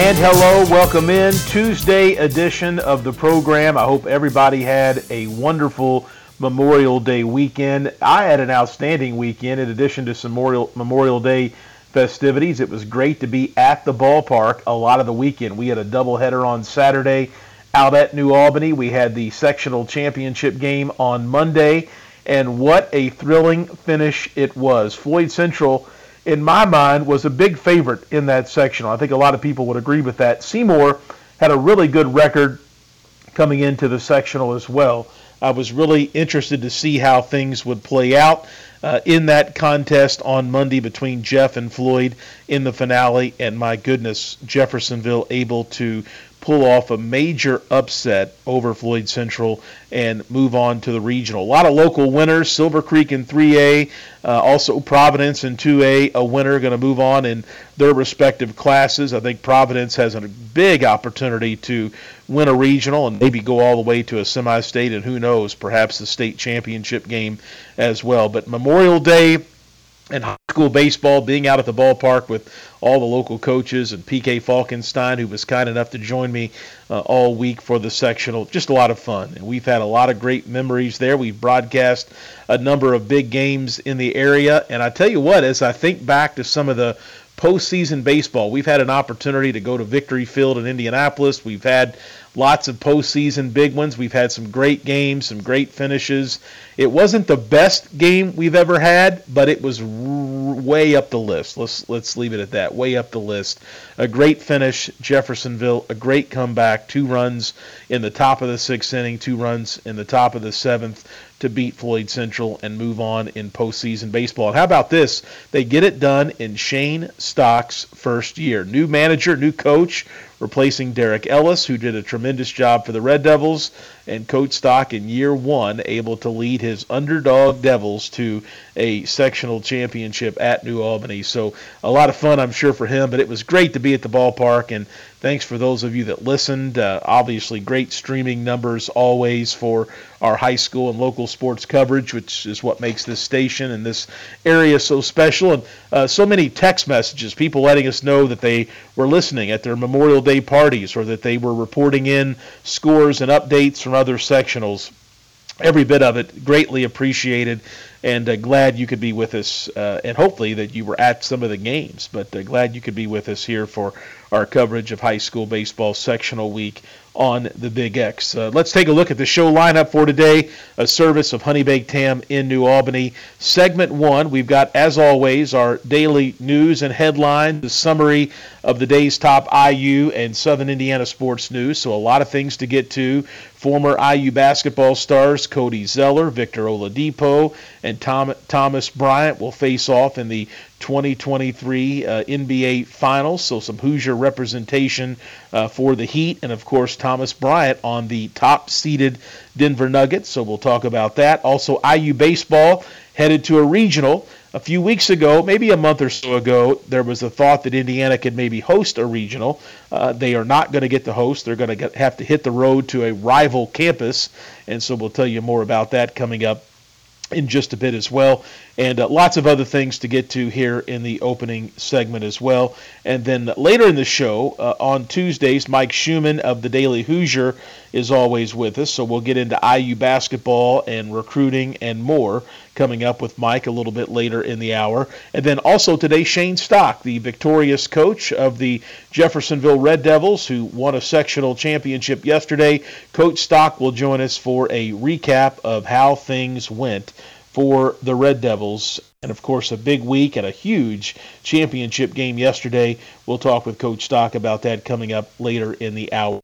And hello, welcome in Tuesday edition of the program. I hope everybody had a wonderful Memorial Day weekend. I had an outstanding weekend in addition to some Memorial, Memorial Day festivities. It was great to be at the ballpark a lot of the weekend. We had a doubleheader on Saturday out at New Albany. We had the sectional championship game on Monday, and what a thrilling finish it was. Floyd Central in my mind, was a big favorite in that sectional. I think a lot of people would agree with that. Seymour had a really good record coming into the sectional as well. I was really interested to see how things would play out uh, in that contest on Monday between Jeff and Floyd in the finale. And my goodness, Jeffersonville able to pull off a major upset over Floyd Central and move on to the regional. A lot of local winners, Silver Creek in 3A, uh, also Providence in 2A, a winner going to move on in their respective classes. I think Providence has a big opportunity to win a regional and maybe go all the way to a semi-state and who knows, perhaps the state championship game as well. But Memorial Day and high school baseball, being out at the ballpark with all the local coaches and PK Falkenstein, who was kind enough to join me uh, all week for the sectional. Just a lot of fun. And we've had a lot of great memories there. We've broadcast a number of big games in the area. And I tell you what, as I think back to some of the postseason baseball, we've had an opportunity to go to Victory Field in Indianapolis. We've had lots of postseason big ones. We've had some great games, some great finishes. It wasn't the best game we've ever had, but it was r- way up the list. Let's let's leave it at that. Way up the list. A great finish, Jeffersonville. A great comeback. Two runs in the top of the sixth inning. Two runs in the top of the seventh to beat Floyd Central and move on in postseason baseball. And how about this? They get it done in Shane Stock's first year. New manager, new coach, replacing Derek Ellis, who did a tremendous job for the Red Devils, and Coach Stock in year one able to lead his underdog Devils to a sectional championship at New Albany. So a lot of fun, I'm sure, for him. But it was great to be at the ballpark, and thanks for those of you that listened. Uh, obviously, great streaming numbers always for our high school and local sports coverage, which is what makes this station and this area so special. And uh, so many text messages, people letting us know that they were listening at their Memorial Day parties or that they were reporting in scores and updates from other sectionals. Every bit of it greatly appreciated, and uh, glad you could be with us, uh, and hopefully that you were at some of the games. But uh, glad you could be with us here for our coverage of high school baseball sectional week on the Big X. Uh, let's take a look at the show lineup for today. A service of Honey Baked Ham in New Albany. Segment one, we've got, as always, our daily news and headline, the summary of the day's top IU and Southern Indiana sports news. So a lot of things to get to. Former IU basketball stars Cody Zeller, Victor Oladipo, and Tom, Thomas Bryant will face off in the 2023 uh, NBA Finals. So some Hoosier representation uh, for the Heat, and of course Thomas Bryant on the top-seeded Denver Nuggets. So we'll talk about that. Also IU baseball headed to a regional. A few weeks ago, maybe a month or so ago, there was a thought that Indiana could maybe host a regional. Uh, they are not going to get the host. They're going to have to hit the road to a rival campus, and so we'll tell you more about that coming up in just a bit as well. And uh, lots of other things to get to here in the opening segment as well. And then later in the show, uh, on Tuesdays, Mike Schumann of the Daily Hoosier is always with us. So we'll get into IU basketball and recruiting and more coming up with Mike a little bit later in the hour. And then also today, Shane Stock, the victorious coach of the Jeffersonville Red Devils, who won a sectional championship yesterday. Coach Stock will join us for a recap of how things went for the Red Devils. And of course, a big week and a huge championship game yesterday. We'll talk with Coach Stock about that coming up later in the hour.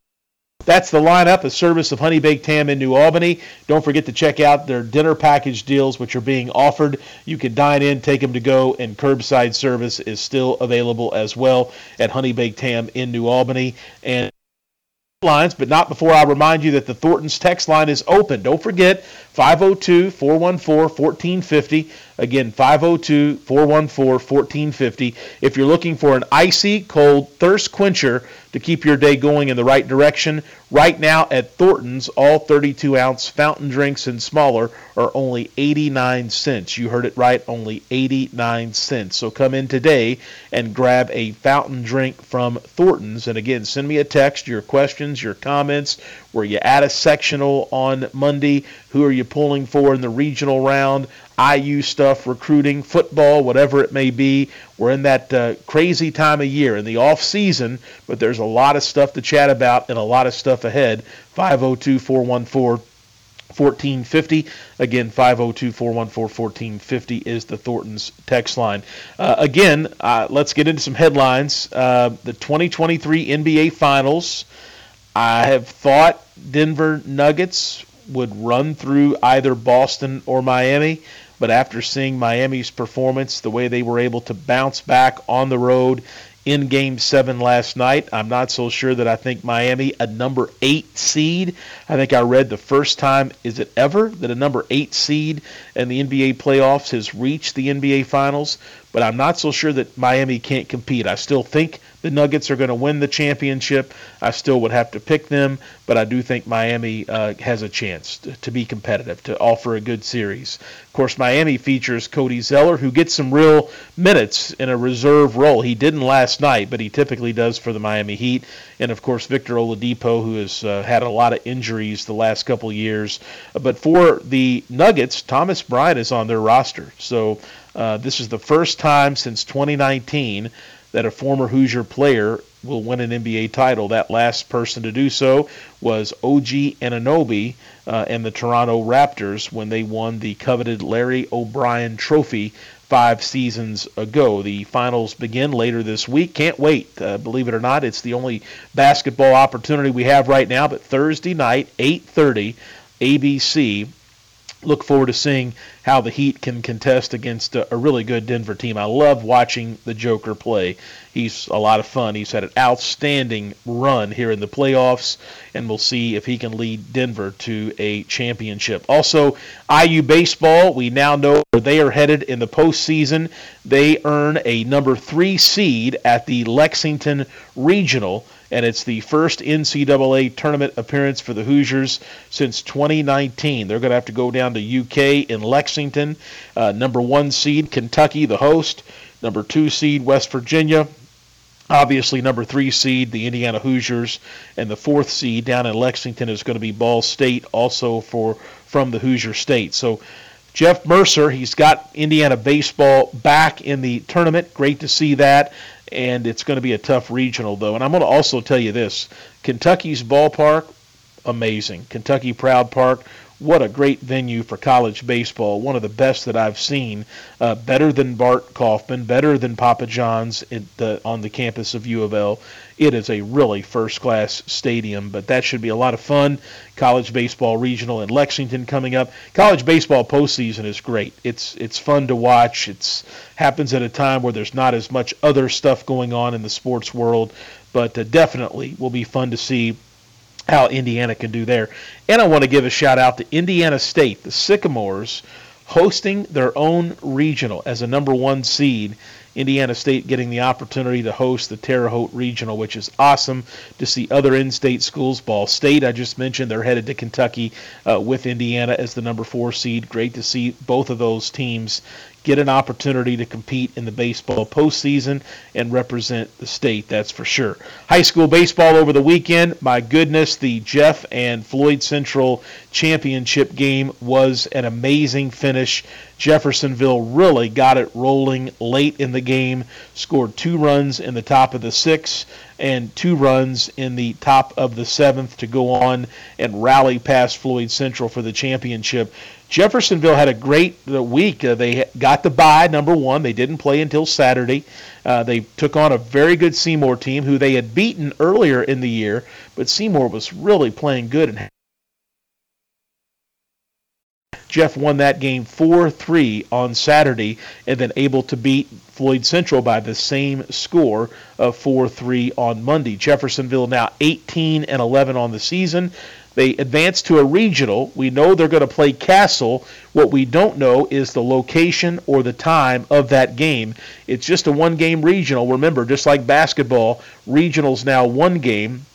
That's the lineup, a service of Honey Baked Ham in New Albany. Don't forget to check out their dinner package deals, which are being offered. You can dine in, take them to go, and curbside service is still available as well at Honey Baked Ham in New Albany. And lines, but not before I remind you that the Thornton's text line is open. Don't forget 502 414 1450. Again, 502 414 1450. If you're looking for an icy cold thirst quencher to keep your day going in the right direction, right now at Thornton's, all 32 ounce fountain drinks and smaller are only 89 cents. You heard it right, only 89 cents. So come in today and grab a fountain drink from Thornton's. And again, send me a text, your questions, your comments. Were you at a sectional on Monday? Who are you pulling for in the regional round? IU stuff, recruiting, football, whatever it may be. We're in that uh, crazy time of year in the off season, but there's a lot of stuff to chat about and a lot of stuff ahead. 502 414 1450. Again, 502 414 1450 is the Thornton's text line. Uh, again, uh, let's get into some headlines. Uh, the 2023 NBA Finals. I have thought Denver Nuggets would run through either Boston or Miami. But after seeing Miami's performance, the way they were able to bounce back on the road in game seven last night, I'm not so sure that I think Miami, a number eight seed, I think I read the first time, is it ever, that a number eight seed in the NBA playoffs has reached the NBA finals. But I'm not so sure that Miami can't compete. I still think the Nuggets are going to win the championship. I still would have to pick them, but I do think Miami uh, has a chance to, to, be competitive, to offer a good series. Of course, Miami features Cody Zeller, who gets some real minutes in a reserve role. He didn't last night, but he typically does for the Miami Heat. And of course, Victor Oladipo, who has uh, had a lot of injuries the last couple years. But for the Nuggets, Thomas Bryant is on their roster. So uh, this is the first time since 2019 that a former Hoosier player will win an NBA title. That last person to do so was OG Anunoby uh, and the Toronto Raptors when they won the coveted Larry O'Brien Trophy five seasons ago. The finals begin later this week. Can't wait. Uh, believe it or not, it's the only basketball opportunity we have right now. But Thursday night, 8:30, ABC look forward to seeing how the Heat can contest against a, a, really good Denver team. I love watching the Joker play. He's a lot of fun. He's had an outstanding run here in the playoffs, and we'll see if he can lead Denver to a championship. Also, IU baseball, we now know where they are headed in the postseason. They earn a number three seed at the Lexington Regional and it's the first NCAA tournament appearance for the Hoosiers since 2019. They're going to have to go down to UK in Lexington. Uh, number one seed, Kentucky, the host. Number two seed, West Virginia. Obviously, number three seed, the Indiana Hoosiers, and the fourth seed down in Lexington is going to be Ball State, also for from the Hoosier State. So Jeff Mercer, he's got Indiana baseball back in the tournament. Great to see that and it's going to be a tough regional though. And I'm going to also tell you this: Kentucky's ballpark, amazing. Kentucky Proud Park, what a great venue for college baseball. One of the best that I've seen. Uh, better than Bart Kaufman, better than Papa John's the, on the campus of U of L. It is a really first class stadium, but that should be a lot of fun. College baseball regional in Lexington coming up. College baseball postseason is great. It's it's fun to watch. It's happens at a time where there's not as much other stuff going on in the sports world, but uh, definitely will be fun to see how Indiana can do there. And I want to give a shout out to Indiana State, the Sycamores, hosting their own regional as a number one seed Indiana State getting the opportunity to host the Terre Haute Regional, which is awesome to see other in-state schools. Ball State, I just mentioned, they're headed to Kentucky uh, with Indiana as the number four seed. Great to see both of those teams get an opportunity to compete in the baseball postseason and represent the state, that's for sure. High school baseball over the weekend. My goodness, the Jeff and Floyd Central championship game was an amazing finish. Jeffersonville really got it rolling late in the game, scored two runs in the top of the sixth and two runs in the top of the seventh to go on and rally past Floyd Central for the championship. Jeffersonville had a great uh, week. Uh, they got the bye, number one. They didn't play until Saturday. Uh, they took on a very good Seymour team who they had beaten earlier in the year, but Seymour was really playing good. And Jeff won that game 4 3 on Saturday and then able to beat Floyd Central by the same score of 4 3 on Monday. Jeffersonville now 18 and 11 on the season. They advance to a regional. We know they're going to play Castle. What we don't know is the location or the time of that game. It's just a one game regional. Remember, just like basketball, regionals now one game.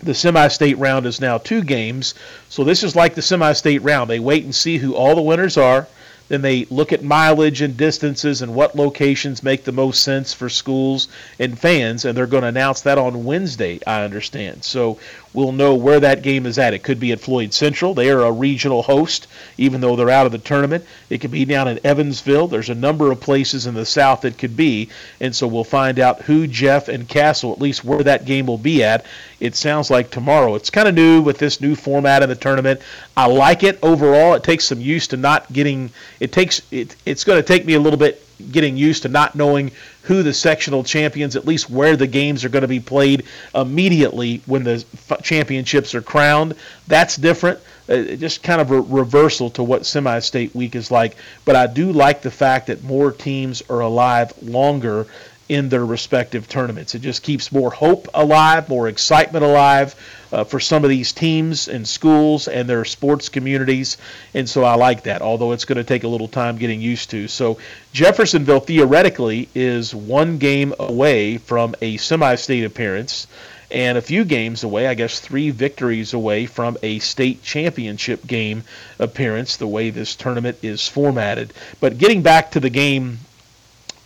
The semi state round is now two games. So this is like the semi state round. They wait and see who all the winners are. Then they look at mileage and distances and what locations make the most sense for schools and fans, and they're going to announce that on Wednesday, I understand. So we'll know where that game is at. It could be at Floyd Central. They are a regional host, even though they're out of the tournament. It could be down in Evansville. There's a number of places in the South it could be, and so we'll find out who Jeff and Castle, at least where that game will be at. It sounds like tomorrow. It's kind of new with this new format of the tournament. I like it overall. It takes some use to not getting. It takes. It, it's going to take me a little bit getting used to not knowing who the sectional champions, at least where the games are going to be played immediately when the f- championships are crowned. That's different. Uh, just kind of a reversal to what semi state week is like. But I do like the fact that more teams are alive longer in their respective tournaments. It just keeps more hope alive, more excitement alive uh, for some of these teams and schools and their sports communities. And so I like that, although it's going to take a little time getting used to. So Jeffersonville theoretically is one game away from a semi state appearance and a few games away, I guess three victories away from a state championship game appearance, the way this tournament is formatted. But getting back to the game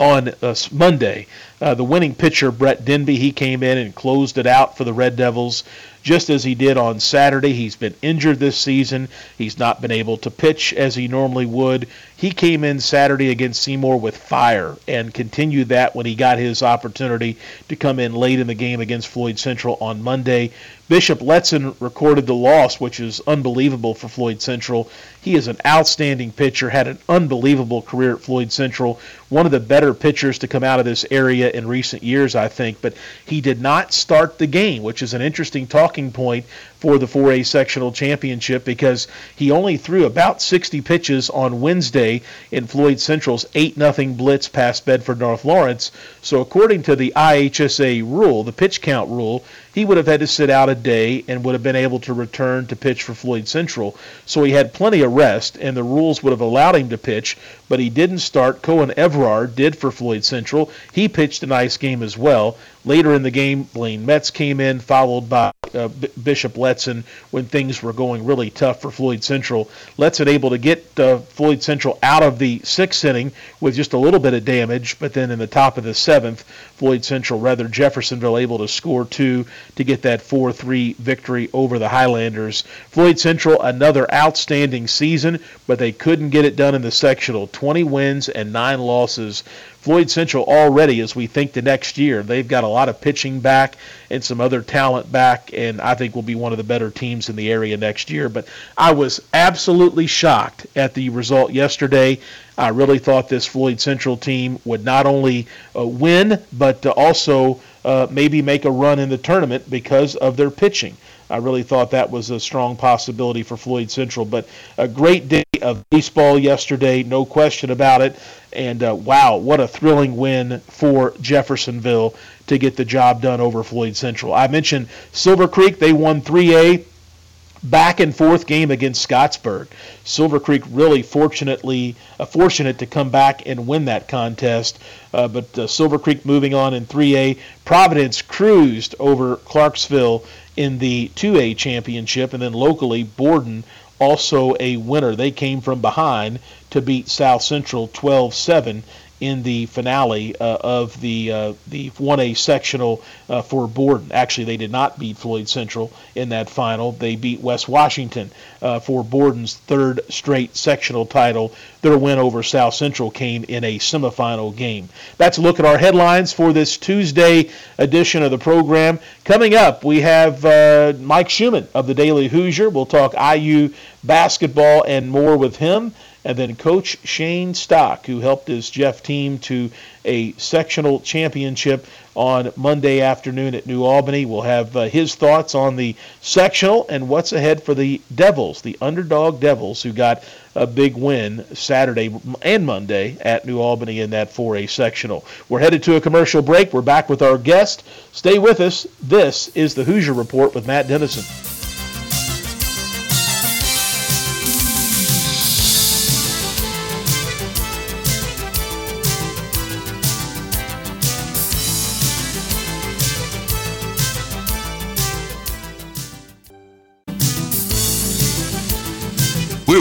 on uh, Monday. Uh, the winning pitcher, Brett Denby, he came in and closed it out for the Red Devils just as he did on Saturday. He's been injured this season. He's not been able to pitch as he normally would. He came in Saturday against Seymour with fire and continued that when he got his opportunity to come in late in the game against Floyd Central on Monday. Bishop Letson recorded the loss, which is unbelievable for Floyd Central. He is an outstanding pitcher, had an unbelievable career at Floyd Central, one of the better pitchers to come out of this area in recent years, I think. But he did not start the game, which is an interesting talking point for the 4A sectional championship because he only threw about 60 pitches on Wednesday in Floyd Central's 8 0 blitz past Bedford North Lawrence. So, according to the IHSA rule, the pitch count rule, he would have had to sit out a day and would have been able to return to pitch for Floyd Central. So he had plenty of rest, and the rules would have allowed him to pitch, but he didn't start. Cohen Everard did for Floyd Central. He pitched a nice game as well. Later in the game, Blaine Metz came in, followed by uh, B- Bishop Letson when things were going really tough for Floyd Central. Letson able to get uh, Floyd Central out of the sixth inning with just a little bit of damage, but then in the top of the seventh, Floyd Central, rather Jeffersonville, able to score two to get that 4-3 victory over the Highlanders. Floyd Central, another outstanding season, but they couldn't get it done in the sectional. 20 wins and nine losses Floyd Central already, as we think the next year, they've got a lot of pitching back and some other talent back, and I think will be one of the better teams in the area next year. But I was absolutely shocked at the result yesterday. I really thought this Floyd Central team would not only uh, win, but uh, also uh, maybe make a run in the tournament because of their pitching. I really thought that was a strong possibility for Floyd Central. But a great day of baseball yesterday, no question about it. And uh, wow, what a thrilling win for Jeffersonville to get the job done over Floyd Central. I mentioned Silver Creek, they won 3A. Back and forth game against Scottsburg. Silver Creek really fortunately uh, fortunate to come back and win that contest. Uh, but uh, Silver Creek moving on in 3A. Providence cruised over Clarksville in the 2A championship, and then locally Borden also a winner. They came from behind to beat South Central 12-7 in the finale uh, of the uh, the 1A sectional uh, for Borden. Actually, they did not beat Floyd Central in that final. They beat West Washington uh, for Borden's third straight sectional title. Their win over South Central came in a semifinal game. That's a look at our headlines for this Tuesday edition of the program. Coming up, we have uh, Mike Schumann of the Daily Hoosier. We'll talk IU basketball and more with him and then Coach Shane Stock, who helped his Jeff team to a sectional championship on Monday afternoon at New Albany. We'll have uh, his thoughts on the sectional and what's ahead for the Devils, the underdog Devils, who got a big win Saturday and Monday at New Albany in that 4A sectional. We're headed to a commercial break. We're back with our guest. Stay with us. This is the Hoosier Report with Matt Dennison.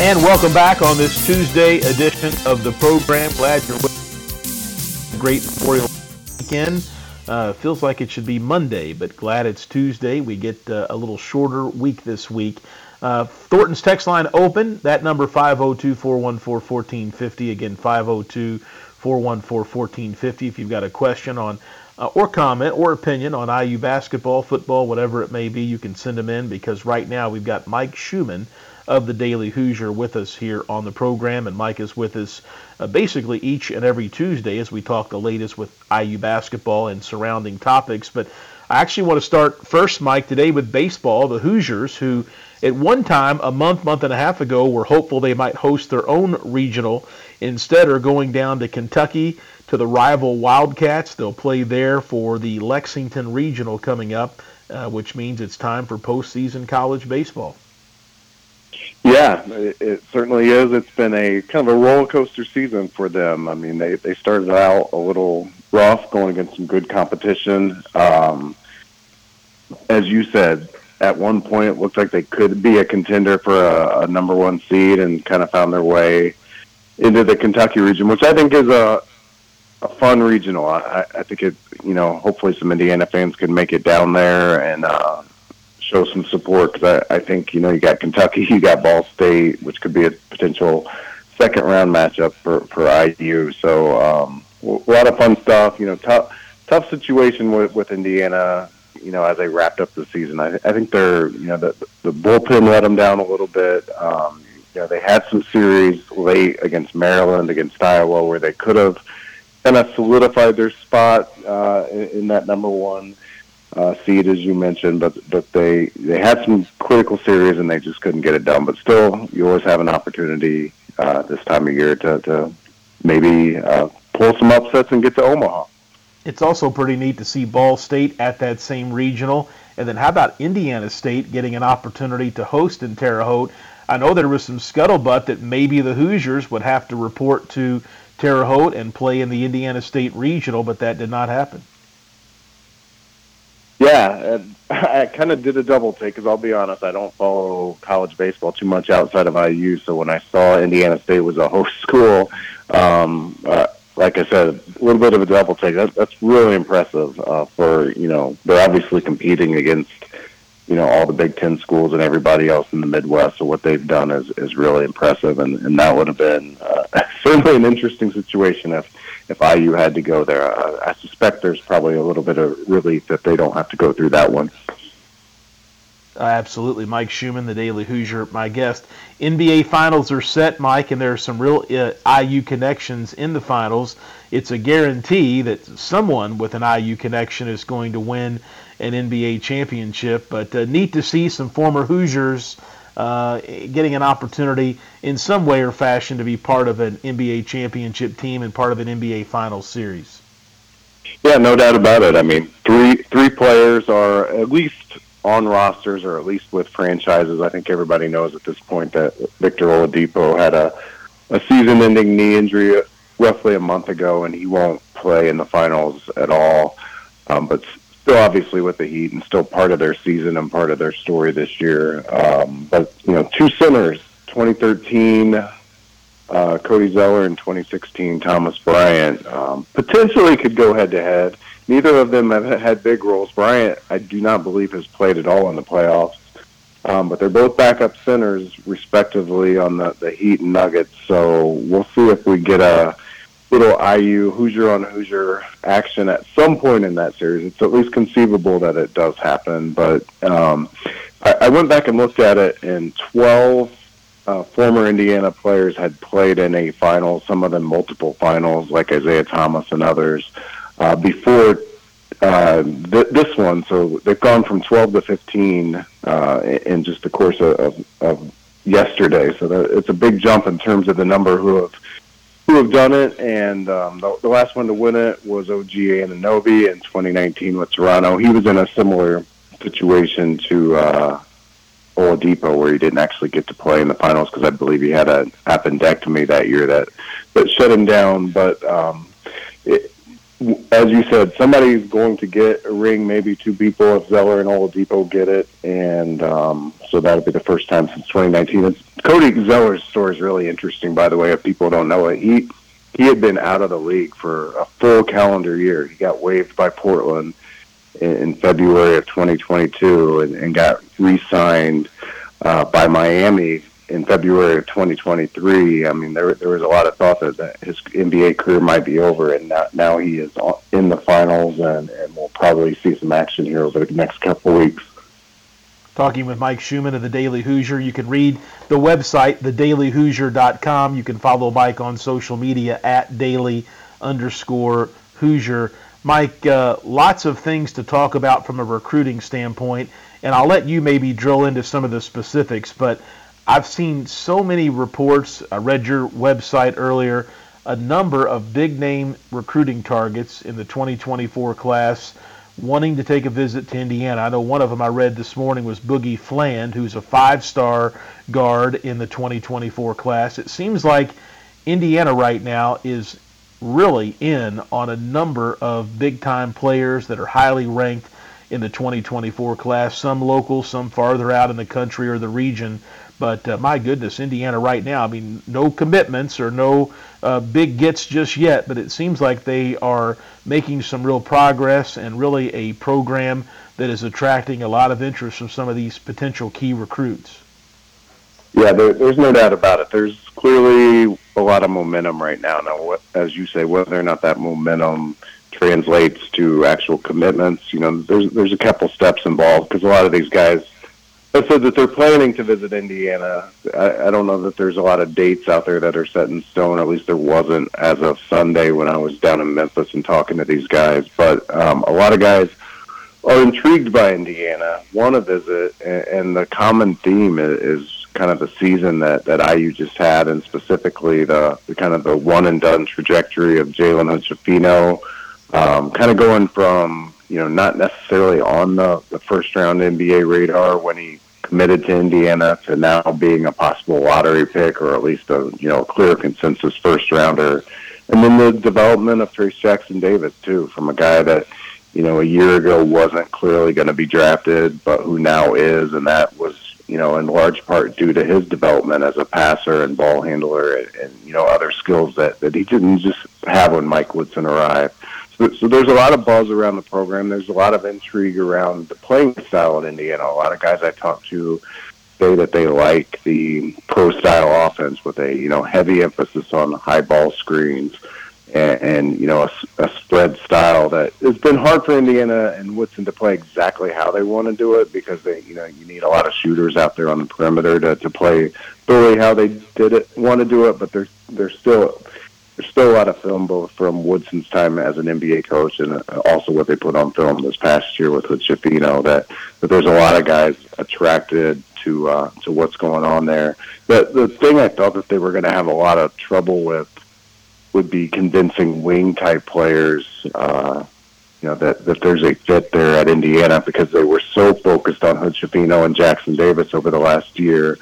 And welcome back on this Tuesday edition of the program. Glad you're with Great Memorial Weekend. Uh, feels like it should be Monday, but glad it's Tuesday. We get uh, a little shorter week this week. Uh, Thornton's text line open. That number 502-414-1450. Again, 502-414-1450. If you've got a question on uh, or comment or opinion on IU basketball, football, whatever it may be, you can send them in because right now we've got Mike Schumann of the Daily Hoosier with us here on the program, and Mike is with us uh, basically each and every Tuesday as we talk the latest with IU basketball and surrounding topics. But I actually want to start first, Mike, today with baseball. The Hoosiers, who at one time, a month, month and a half ago, were hopeful they might host their own regional, instead are going down to Kentucky to the rival Wildcats. They'll play there for the Lexington Regional coming up, uh, which means it's time for postseason college baseball. Yeah, it, it, certainly is. It's been a kind of a roller coaster season for them. I mean, they they started out a little rough, going against some good competition. Um, as you said, at one point it looked like they could be a contender for a, a number one seed, and kind of found their way into the Kentucky region, which I think is a a fun regional. I, I think it, you know, hopefully some Indiana fans can make it down there and uh, show some support because I, I think you know you got Kentucky, you got Ball State, which could be a potential second round matchup for for IU. So um, a lot of fun stuff. You know, tough tough situation with with Indiana. You know, as they wrapped up the season, I, I think they're you know the the bullpen let them down a little bit. Um, you know, they had some series late against Maryland, against Iowa, where they could have kind of solidified their spot uh, in, in that number one uh, seed, as you mentioned, but but they they had some critical series and they just couldn't get it done. But still, you always have an opportunity uh, this time of year to to maybe uh, pull some upsets and get to Omaha. It's also pretty neat to see Ball State at that same regional, and then how about Indiana State getting an opportunity to host in Terre Haute? I know there was some scuttlebutt that maybe the Hoosiers would have to report to Terre Haute and play in the Indiana State regional, but that did not happen. Yeah, and I kind of did a double take because I'll be honest, I don't follow college baseball too much outside of IU. So when I saw Indiana State was a host school, um, uh, like I said, a little bit of a double take. That, that's really impressive uh, for you know they're obviously competing against you know all the Big Ten schools and everybody else in the Midwest. So what they've done is is really impressive, and, and that would have been uh, certainly an interesting situation if if IU had to go there. Uh, I suspect there's probably a little bit of relief that they don't have to go through that one. Uh, absolutely. Mike Schumann, the Daily Hoosier, my guest. NBA Finals are set, Mike, and there are some real uh, IU connections in the finals. It's a guarantee that someone with an IU connection is going to win an NBA championship, but uh, neat to see some former Hoosiers uh, getting an opportunity in some way or fashion to be part of an NBA championship team and part of an NBA Finals series. Yeah, no doubt about it. I mean, three three players are at least on rosters or at least with franchises. I think everybody knows at this point that Victor Oladipo had a a season-ending knee injury roughly a month ago, and he won't play in the finals at all. Um, but still, obviously, with the Heat and still part of their season and part of their story this year. Um, but you know, two centers, 2013 uh, Cody Zeller in 2016, Thomas Bryant, um, potentially could go head to head. Neither of them have had big roles. Bryant, I do not believe, has played at all in the playoffs. Um, but they're both backup centers, respectively, on the, the Heat and Nuggets. So we'll see if we get a little IU Hoosier on Hoosier action at some point in that series. It's at least conceivable that it does happen. But um, I, I went back and looked at it, in 12 uh, former Indiana players had played in a final, some of them multiple finals, like Isaiah Thomas and others, uh, before uh, th- this one. So they've gone from 12 to 15 uh, in just the course of, of, of yesterday. So that, it's a big jump in terms of the number who have who have done it. And um, the, the last one to win it was OG Anunoby in 2019 with Toronto. He was in a similar situation to uh, Oladipo, where he didn't actually get to play in the finals because I believe he had an appendectomy that year that that shut him down. But um, it, as you said, somebody's going to get a ring. Maybe two people if Zeller and Oladipo get it, and um, so that'll be the first time since 2019. It's, Cody Zeller's story is really interesting, by the way. If people don't know it, he he had been out of the league for a full calendar year. He got waived by Portland in February of 2022 and, and got re-signed uh, by Miami in February of 2023. I mean, there there was a lot of thought that, that his NBA career might be over, and now, now he is in the finals, and, and we'll probably see some action here over the next couple weeks. Talking with Mike Schumann of the Daily Hoosier. You can read the website, thedailyhoosier.com. You can follow Mike on social media at daily underscore Hoosier. Mike, uh, lots of things to talk about from a recruiting standpoint, and I'll let you maybe drill into some of the specifics. But I've seen so many reports. I read your website earlier. A number of big name recruiting targets in the 2024 class wanting to take a visit to Indiana. I know one of them I read this morning was Boogie Fland, who's a five star guard in the 2024 class. It seems like Indiana right now is really in on a number of big time players that are highly ranked in the 2024 class, some local, some farther out in the country or the region. But uh, my goodness, Indiana right now, I mean, no commitments or no uh, big gets just yet, but it seems like they are making some real progress and really a program that is attracting a lot of interest from some of these potential key recruits. Yeah, there, there's no doubt about it. There's clearly a lot of momentum right now. Now, what, as you say, whether or not that momentum translates to actual commitments, you know, there's there's a couple steps involved because a lot of these guys have said that they're planning to visit Indiana. I, I don't know that there's a lot of dates out there that are set in stone. At least there wasn't as of Sunday when I was down in Memphis and talking to these guys. But um, a lot of guys are intrigued by Indiana, want to visit, and, and the common theme is, is kind of the season that, that IU just had, and specifically the, the kind of the one and done trajectory of Jalen Hood-Schifino, um, kind of going from you know not necessarily on the, the first round NBA radar when he committed to Indiana to now being a possible lottery pick or at least a you know clear consensus first rounder, and then the development of Trayce Jackson Davis too, from a guy that you know a year ago wasn't clearly going to be drafted, but who now is, and that was you know, in large part due to his development as a passer and ball handler and, and you know, other skills that, that he didn't just have when Mike Woodson arrived. So, so there's a lot of buzz around the program. There's a lot of intrigue around the playing style in Indiana. A lot of guys I talk to say that they like the pro style offense with a, you know, heavy emphasis on high ball screens and, and you know a, a spread style that it's been hard for Indiana and Woodson to play exactly how they want to do it because they you know you need a lot of shooters out there on the perimeter to to play really how they did it want to do it, but they're they're still still a lot of film both from Woodson's time as an NBA coach and uh, also what they put on film this past year with Hood-Schifino that that there's a lot of guys attracted to uh, to what's going on there. The the thing I thought that they were going to have a lot of trouble with would be convincing wing type players, uh, you know, that, that there's a fit there at Indiana because they were so focused on Hood-Schifino and Jackson Davis over the last year.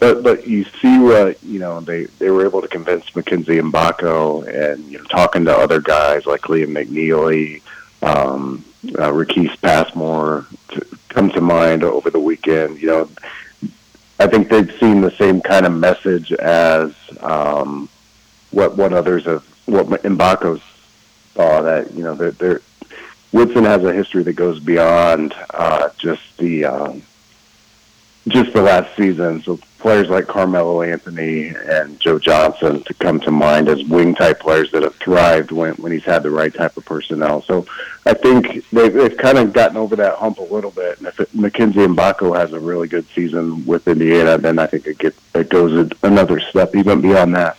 But but you see what you know they they were able to convince Mackenzie Mgbako and you know talking to other guys like Liam McNeely, um, uh, Passmore to come to mind over the weekend. You know, I think they've seen the same kind of message as um, what what others have what Mgbako saw that you know that they're Woodson has a history that goes beyond uh, just the um, just the last season. So players like Carmelo Anthony and Joe Johnson to come to mind as wing type players that have thrived when when he's had the right type of personnel. So I think they've, they've kind of gotten over that hump a little bit. And if it, Mackenzie Mgbako has a really good season with Indiana, then I think it gets it goes another step even beyond that.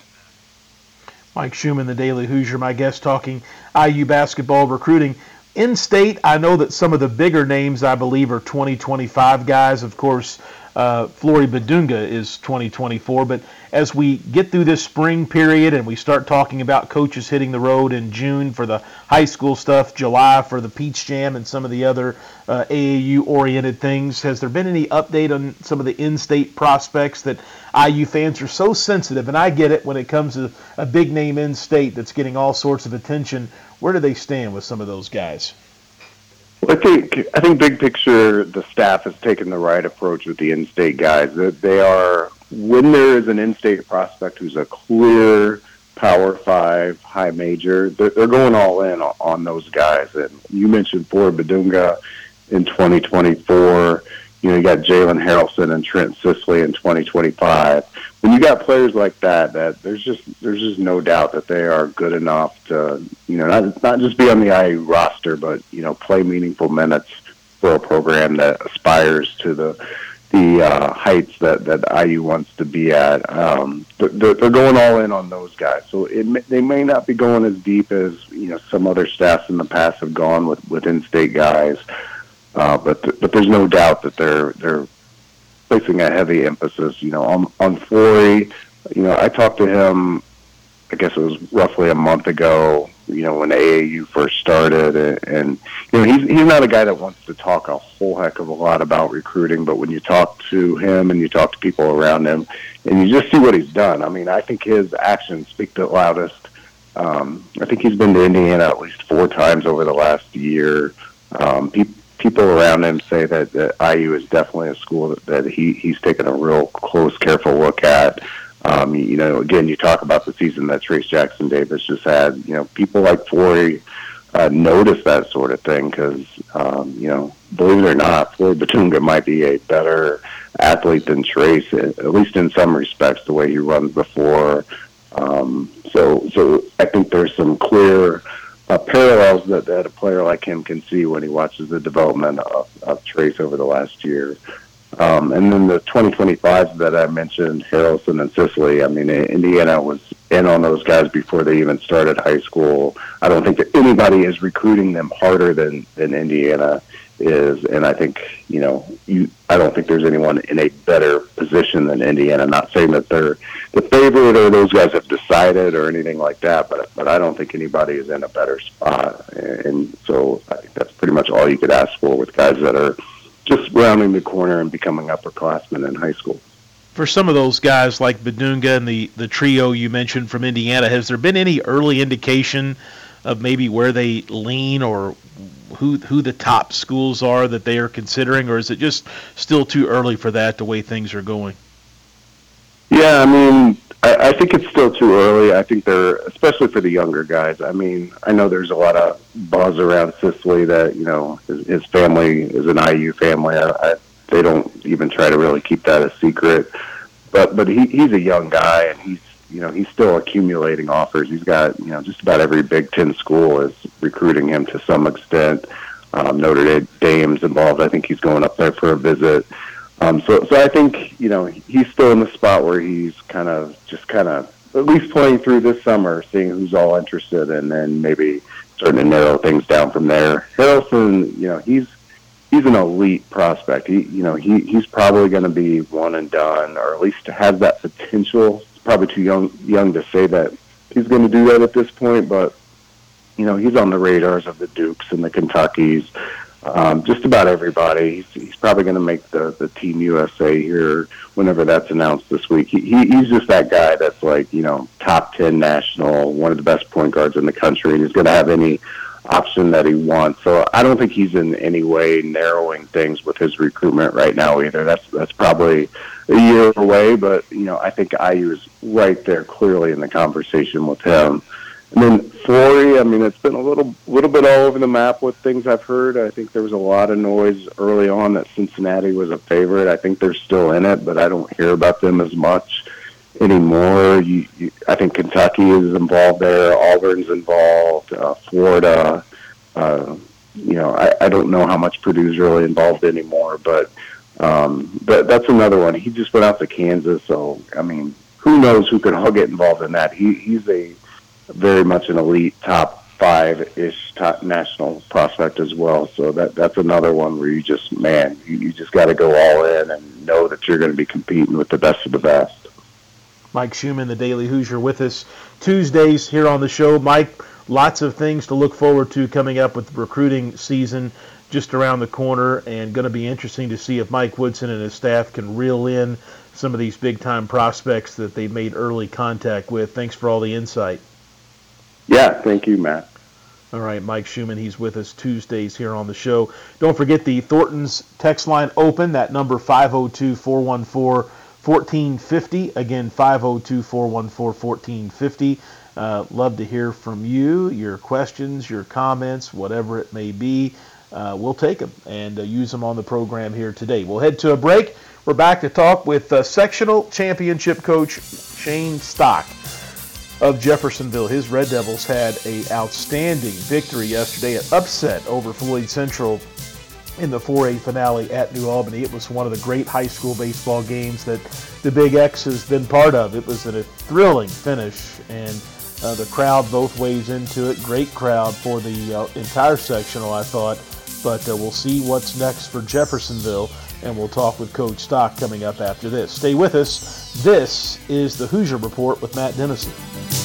Mike Schumann, the Daily Hoosier, my guest talking IU basketball recruiting. In state, I know that some of the bigger names, I believe, are 2025 guys. Of course, uh, Flory Bidunga is 2024. But as we get through this spring period and we start talking about coaches hitting the road in June for the high school stuff, July for the Peach Jam, and some of the other uh, AAU oriented things, has there been any update on some of the in state prospects that IU fans are so sensitive? And I get it when it comes to a big name in state that's getting all sorts of attention. Where do they stand with some of those guys? I think I think big picture, the staff has taken the right approach with the in-state guys. That they are when there is an in-state prospect who's a clear Power Five high major, they're, they're going all in on, on those guys. And you mentioned Flory Bidunga in 2024. You know, you got Jalen Haralson and Trent Sisley in 2025. When you got players like that, that there's just there's just no doubt that they are good enough to you know not not just be on the IU roster, but you know play meaningful minutes for a program that aspires to the the uh, heights that that IU wants to be at. Um, they're, they're going all in on those guys, so it may, they may not be going as deep as you know some other staffs in the past have gone with with in-state guys. But but there's no doubt that they're they're placing a heavy emphasis, you know, on on Flory. You know, I talked to him. I guess it was roughly a month ago. You know, when AAU first started, and, and you know, he's he's not a guy that wants to talk a whole heck of a lot about recruiting. But when you talk to him and you talk to people around him, and you just see what he's done, I mean, I think his actions speak the loudest. Um, I think he's been to Indiana at least four times over the last year. Um, people people around him say that, that IU is definitely a school that, that he he's taken a real close, careful look at. Um, you know, again, you talk about the season that Trayce Jackson Davis just had. You know, people like Flory uh, notice that sort of thing because, um, you know, believe it or not, Flory Bidunga might be a better athlete than Trayce, at least in some respects, the way he runs before. Um, so, so I think there's some clear uh, parallels that, that a player like him can see when he watches the development of, of Trayce over the last year. Um, and then the 2025s that I mentioned, Haralson and Sisley, I mean, Indiana was in on those guys before they even started high school. I don't think that anybody is recruiting them harder than, than Indiana is, and I think you know, you. I don't think there's anyone in a better position than Indiana. Not saying that they're the favorite or those guys have decided or anything like that, but but I don't think anybody is in a better spot. And so I think that's pretty much all you could ask for with guys that are just rounding the corner and becoming upperclassmen in high school. For some of those guys like Bidunga and the the trio you mentioned from Indiana, has there been any early indication? of maybe where they lean or who who the top schools are that they are considering, or is it just still too early for that the way things are going? Yeah, I mean, I, I think it's still too early. I think they're, especially for the younger guys. I mean, I know there's a lot of buzz around Sisley that you know his, his family is an IU family. I, I, they don't even try to really keep that a secret. But but he, he's a young guy and he's you know he's still accumulating offers. He's got you know just about every Big Ten school is recruiting him to some extent. Um, Notre Dame's involved. I think he's going up there for a visit. Um, so, so I think you know he's still in the spot where he's kind of just kind of at least playing through this summer, seeing who's all interested, and then maybe starting to narrow things down from there. Haralson, you know, he's he's an elite prospect. He, you know, he he's probably going to be one and done, or at least has that potential. Probably too young young to say that he's going to do that at this point, but you know, he's on the radars of the Dukes and the Kentuckies um, just about everybody. He's, he's probably going to make the the Team USA here whenever that's announced this week. He, he he's just that guy that's like you know top ten national, one of the best point guards in the country, and he's going to have any option that he wants. So I don't think he's in any way narrowing things with his recruitment right now either. That's that's probably a year away, but you know I think IU is right there clearly in the conversation with him. And then Flory, I mean, it's been a little little bit all over the map with things I've heard. I think there was a lot of noise early on that Cincinnati was a favorite. I think they're still in it, but I don't hear about them as much anymore. You, you, I think Kentucky is involved there. Auburn's involved. Uh, Florida. Uh, you know, I, I don't know how much Purdue's really involved anymore, but um, but that's another one. He just went out to Kansas, so I mean, who knows who could all get involved in that? He he's a very much an elite top five ish top national prospect as well. So that that's another one where you just man, you, you just got to go all in and know that you're going to be competing with the best of the best. Mike Schumann, the Daily Hoosier, with us Tuesdays here on the show. Mike, lots of things to look forward to coming up with the recruiting season just around the corner, and going to be interesting to see if Mike Woodson and his staff can reel in some of these big time prospects that they made early contact with. Thanks for all the insight. Yeah, thank you, Matt. All right, Mike Schumann, he's with us Tuesdays here on the show. Don't forget the Thornton's text line open, that number 502 414 1450. Again, 502 414 1450. Uh, love to hear from you, your questions, your comments, whatever it may be. Uh, we'll take them and uh, use them on the program here today. We'll head to a break. We're back to talk with uh, sectional championship coach Shane Stock of Jeffersonville. His Red Devils had a outstanding victory yesterday, an upset over Floyd Central in the 4A finale at New Albany. It was one of the great high school baseball games that the Big X has been part of. It was a thrilling finish, and uh, the crowd both ways into it. Great crowd for the uh, entire sectional, I thought. But uh, we'll see what's next for Jeffersonville, and we'll talk with Coach Stock coming up after this. Stay with us. This is the Hoosier Report with Matt Dennison.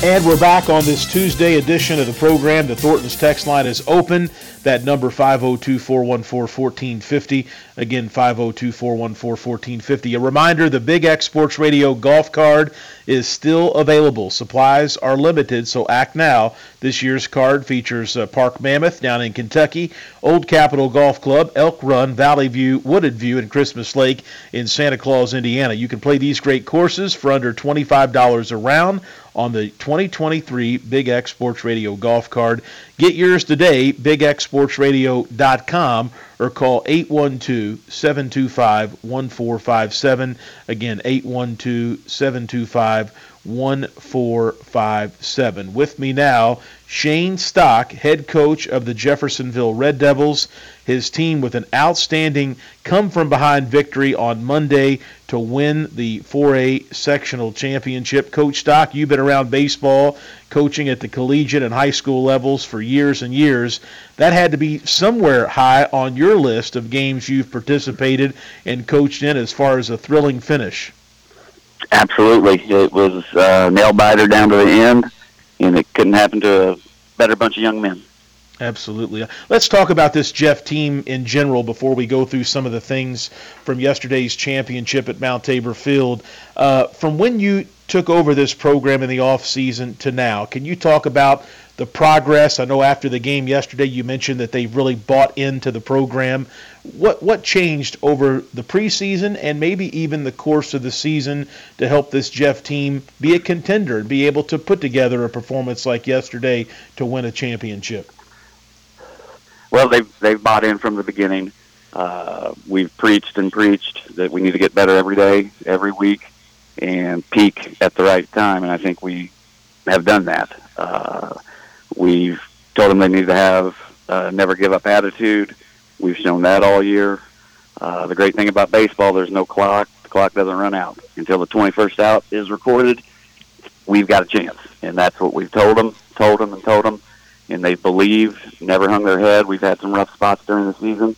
And we're back on this Tuesday edition of the program. The Thornton's text line is open. That number 502-414-1450. Again, 502-414-1450. A reminder, the Big X Sports Radio golf card is still available. Supplies are limited, so act now. This year's card features uh, Park Mammoth down in Kentucky, Old Capitol Golf Club, Elk Run, Valley View, Wooded View, and Christmas Lake in Santa Claus, Indiana. You can play these great courses for under $25 a round on the 2023 Big X Sports Radio golf card. Get yours today, bigxsportsradio.com, or call 812-725-1457. Again, 812-725-1457. With me now, Shane Stock, head coach of the Jeffersonville Red Devils his team with an outstanding come from behind victory on Monday to win the 4A sectional championship. Coach Stock, you've been around baseball, coaching at the collegiate and high school levels for years and years. That had to be somewhere high on your list of games you've participated and coached in as far as a thrilling finish. Absolutely, it was uh, nail biter down to the end, and it couldn't happen to a better bunch of young men. Absolutely. Let's talk about this Jeff team in general before we go through some of the things from yesterday's championship at Mount Tabor Field. Uh, from when you took over this program in the off season to now, can you talk about the progress? I know after the game yesterday you mentioned that they've really bought into the program. What what changed over the preseason and maybe even the course of the season to help this Jeff team be a contender and be able to put together a performance like yesterday to win a championship? Well, they've they've bought in from the beginning. Uh, we've preached and preached that we need to get better every day, every week, and peak at the right time. And I think we have done that. Uh, we've told them they need to have a never give up attitude. We've shown that all year. Uh, the great thing about baseball, there's no clock. The clock doesn't run out until the 21st out is recorded. We've got a chance, and that's what we've told them, told them, and told them and they believe, never hung their head. We've had some rough spots during the season,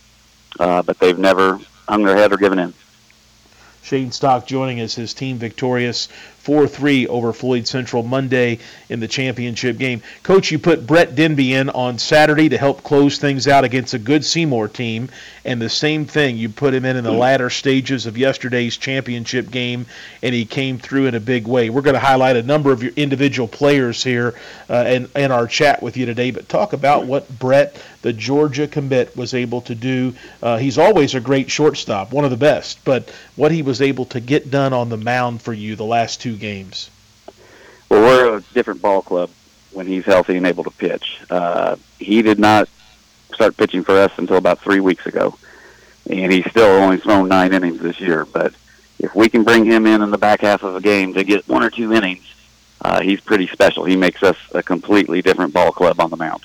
uh, but they've never hung their head or given in. Shane Stock joining us, his team victorious 4 3 over Floyd Central Monday in the championship game. Coach, you put Brett Denby in on Saturday to help close things out against a good Seymour team, and the same thing, you put him in in the latter stages of yesterday's championship game, and he came through in a big way. We're going to highlight a number of your individual players here uh, in, in our chat with you today, but talk about what Brett, the Georgia commit, was able to do. Uh, he's always a great shortstop, one of the best, but what he was able to get done on the mound for you the last two two games? Well, we're a different ball club when he's healthy and able to pitch. Uh, he did not start pitching for us until about three weeks ago, and he's still only thrown nine innings this year. But if we can bring him in in the back half of a game to get one or two innings, uh, he's pretty special. He makes us a completely different ball club on the mound.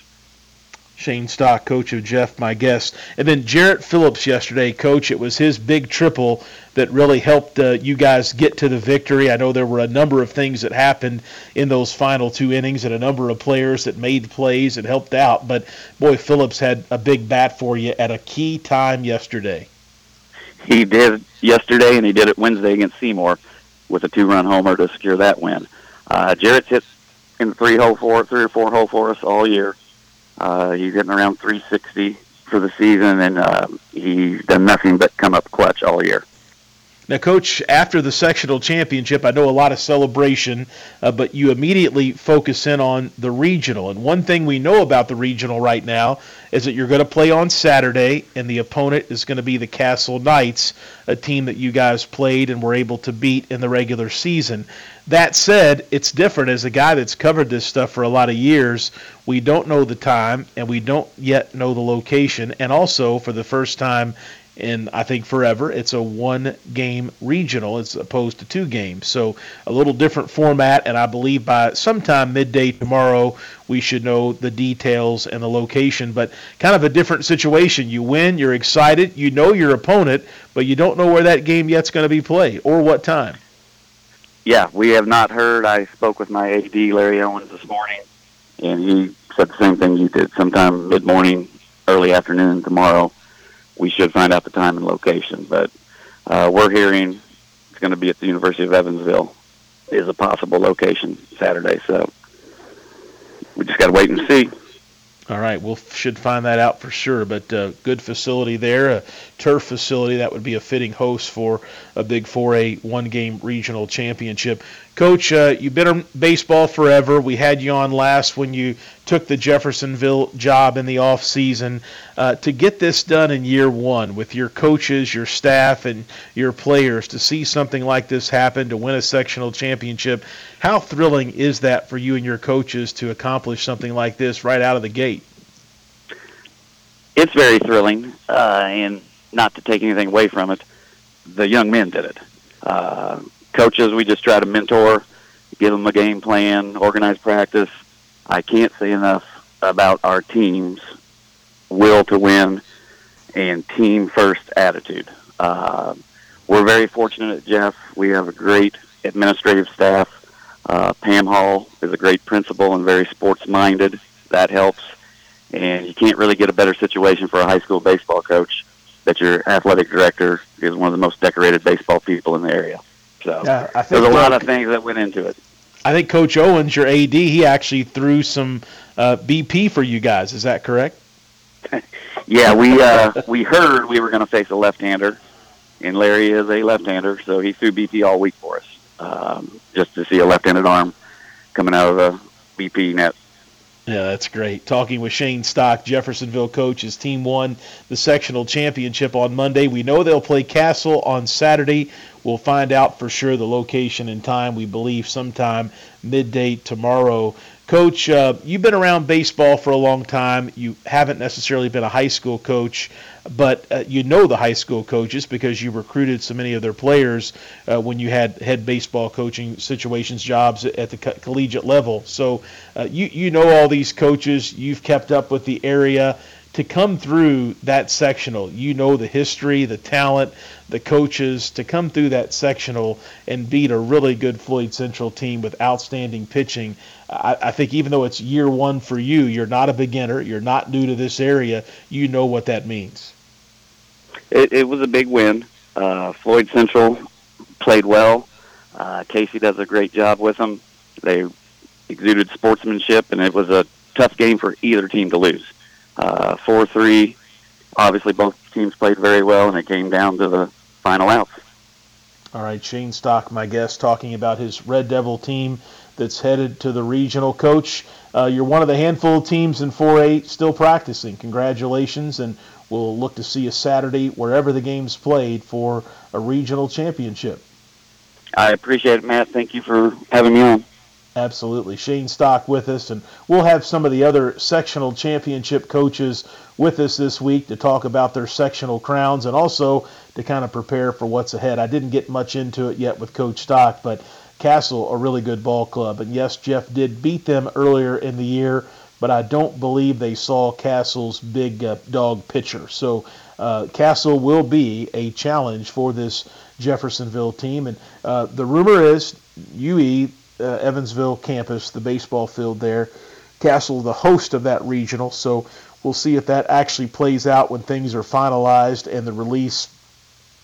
Shane Stock, coach of Jeff, my guest. And then Jarrett Phillips yesterday, coach. It was his big triple that really helped uh, you guys get to the victory. I know there were a number of things that happened in those final two innings and a number of players that made plays and helped out. But boy, Phillips had a big bat for you at a key time yesterday. He did yesterday, and he did it Wednesday against Seymour with a two-run homer to secure that win. Uh, Jarrett's hit in three hole for three or four hole for us all year. Uh, he's hitting around 360 for the season, and uh, he's done nothing but come up clutch all year. Now, Coach, after the sectional championship, I know a lot of celebration, uh, but you immediately focus in on the regional. And one thing we know about the regional right now is that you're going to play on Saturday, and the opponent is going to be the Castle Knights, a team that you guys played and were able to beat in the regular season. That said, it's different. As a guy that's covered this stuff for a lot of years, we don't know the time, and we don't yet know the location. And also, for the first time in I think forever. It's a one game regional as opposed to two games. So a little different format, and I believe by sometime midday tomorrow we should know the details and the location. But kind of a different situation. You win, you're excited, you know your opponent, but you don't know where that game yet's going to be played or what time. Yeah, we have not heard. I spoke with my AD Larry Owens this morning, and he said the same thing you did. Sometime mid morning, early afternoon tomorrow we should find out the time and location. But uh, we're hearing it's going to be at the University of Evansville is a possible location Saturday. So we just got to wait and see. All right, we'll should find that out for sure. But uh, good facility there, a turf facility that would be a fitting host for a Big 4A one-game regional championship. Coach, uh, you've been in baseball forever. We had you on last when you took the Jeffersonville job in the off season. Uh, to get this done in year one with your coaches, your staff, and your players, to see something like this happen, to win a sectional championship, how thrilling is that for you and your coaches to accomplish something like this right out of the gate? It's very thrilling, uh, and not to take anything away from it, the young men did it. Coaches, we just try to mentor, give them a game plan, organize practice. I can't say enough about our team's will to win and team first attitude. Uh, we're very fortunate at Jeff. We have a great administrative staff. Uh, Pam Hall is a great principal and very sports minded. That helps. And you can't really get a better situation for a high school baseball coach that your athletic director is one of the most decorated baseball people in the area. So yeah, there's a lot of things that went into it. I think Coach Owens, your AD, he actually threw some uh, BP for you guys. Is that correct? yeah, we uh, we heard we were going to face a left-hander, and Larry is a left-hander, so he threw BP all week for us, um, just to see a left-handed arm coming out of the BP net. Yeah, that's great. Talking with Shane Stock, Jeffersonville coach, his team won the sectional championship on Monday. We know they'll play Castle on Saturday. We'll find out for sure the location and time. We believe sometime midday tomorrow. Coach, uh, you've been around baseball for a long time. You haven't necessarily been a high school coach, but uh, you know the high school coaches because you recruited so many of their players uh, when you had head baseball coaching situations jobs at the co- collegiate level. So uh, you you know all these coaches. You've kept up with the area to come through that sectional, you know the history, the talent, the coaches, to come through that sectional and beat a really good Floyd Central team with outstanding pitching. I, I, think even though it's year one for you, you're not a beginner, you're not new to this area, you know what that means. It, it was a big win. Uh, Floyd Central played well. Uh, Casey does a great job with them. They exuded sportsmanship, and it was a tough game for either team to lose uh, four three. Obviously, both teams played very well, and it came down to the final outs. All right, Shane Stock, my guest, talking about his Red Devil team that's headed to the regional. Coach, uh, you're one of the handful of teams in 4A still practicing. Congratulations, and we'll look to see you Saturday wherever the game's played for a regional championship. I appreciate it, Matt. Thank you for having me on. Absolutely. Shane Stock with us, and we'll have some of the other sectional championship coaches with us this week to talk about their sectional crowns and also to kind of prepare for what's ahead. I didn't get much into it yet with Coach Stock, but Castle, a really good ball club. And yes, Jeff did beat them earlier in the year, but I don't believe they saw Castle's big uh, dog pitcher. So uh, Castle will be a challenge for this Jeffersonville team. And uh, the rumor is UE uh, Evansville campus, the baseball field there. Castle, the host of that regional, so we'll see if that actually plays out when things are finalized and the release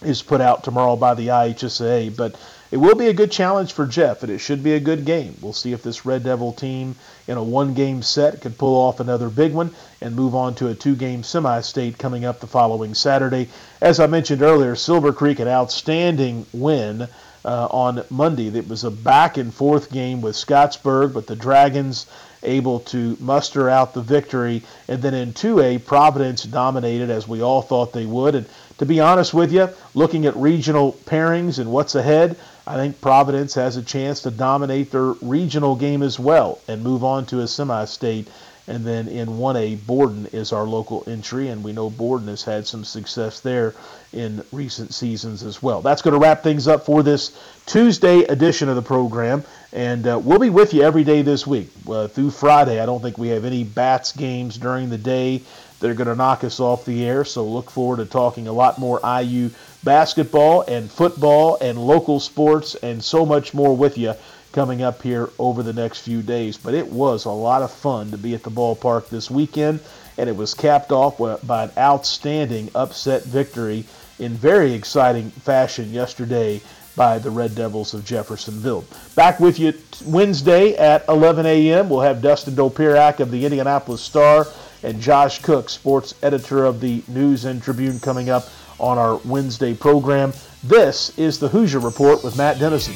is put out tomorrow by the IHSA. But it will be a good challenge for Jeff, and it should be a good game. We'll see if this Red Devil team in a one game set could pull off another big one and move on to a two game semi state coming up the following Saturday. As I mentioned earlier, Silver Creek, had an outstanding win uh, on Monday. It was a back and forth game with Scottsburg, but the Dragons able to muster out the victory. And then in 2A, Providence dominated as we all thought they would. And to be honest with you, looking at regional pairings and what's ahead, I think Providence has a chance to dominate their regional game as well and move on to a semi state and then in 1A, Borden is our local entry, and we know Borden has had some success there in recent seasons as well. That's going to wrap things up for this Tuesday edition of the program, and uh, we'll be with you every day this week uh, through Friday. I don't think we have any Bats games during the day that are going to knock us off the air, so look forward to talking a lot more IU basketball and football and local sports and so much more with you coming up here over the next few days. But it was a lot of fun to be at the ballpark this weekend, and it was capped off by an outstanding upset victory in very exciting fashion yesterday by the Red Devils of Jeffersonville. Back with you Wednesday at 11 a.m. We'll have Dustin Dopirak of the Indianapolis Star and Josh Cook, sports editor of the News and Tribune, coming up on our Wednesday program. This is the Hoosier Report with Matt Dennison.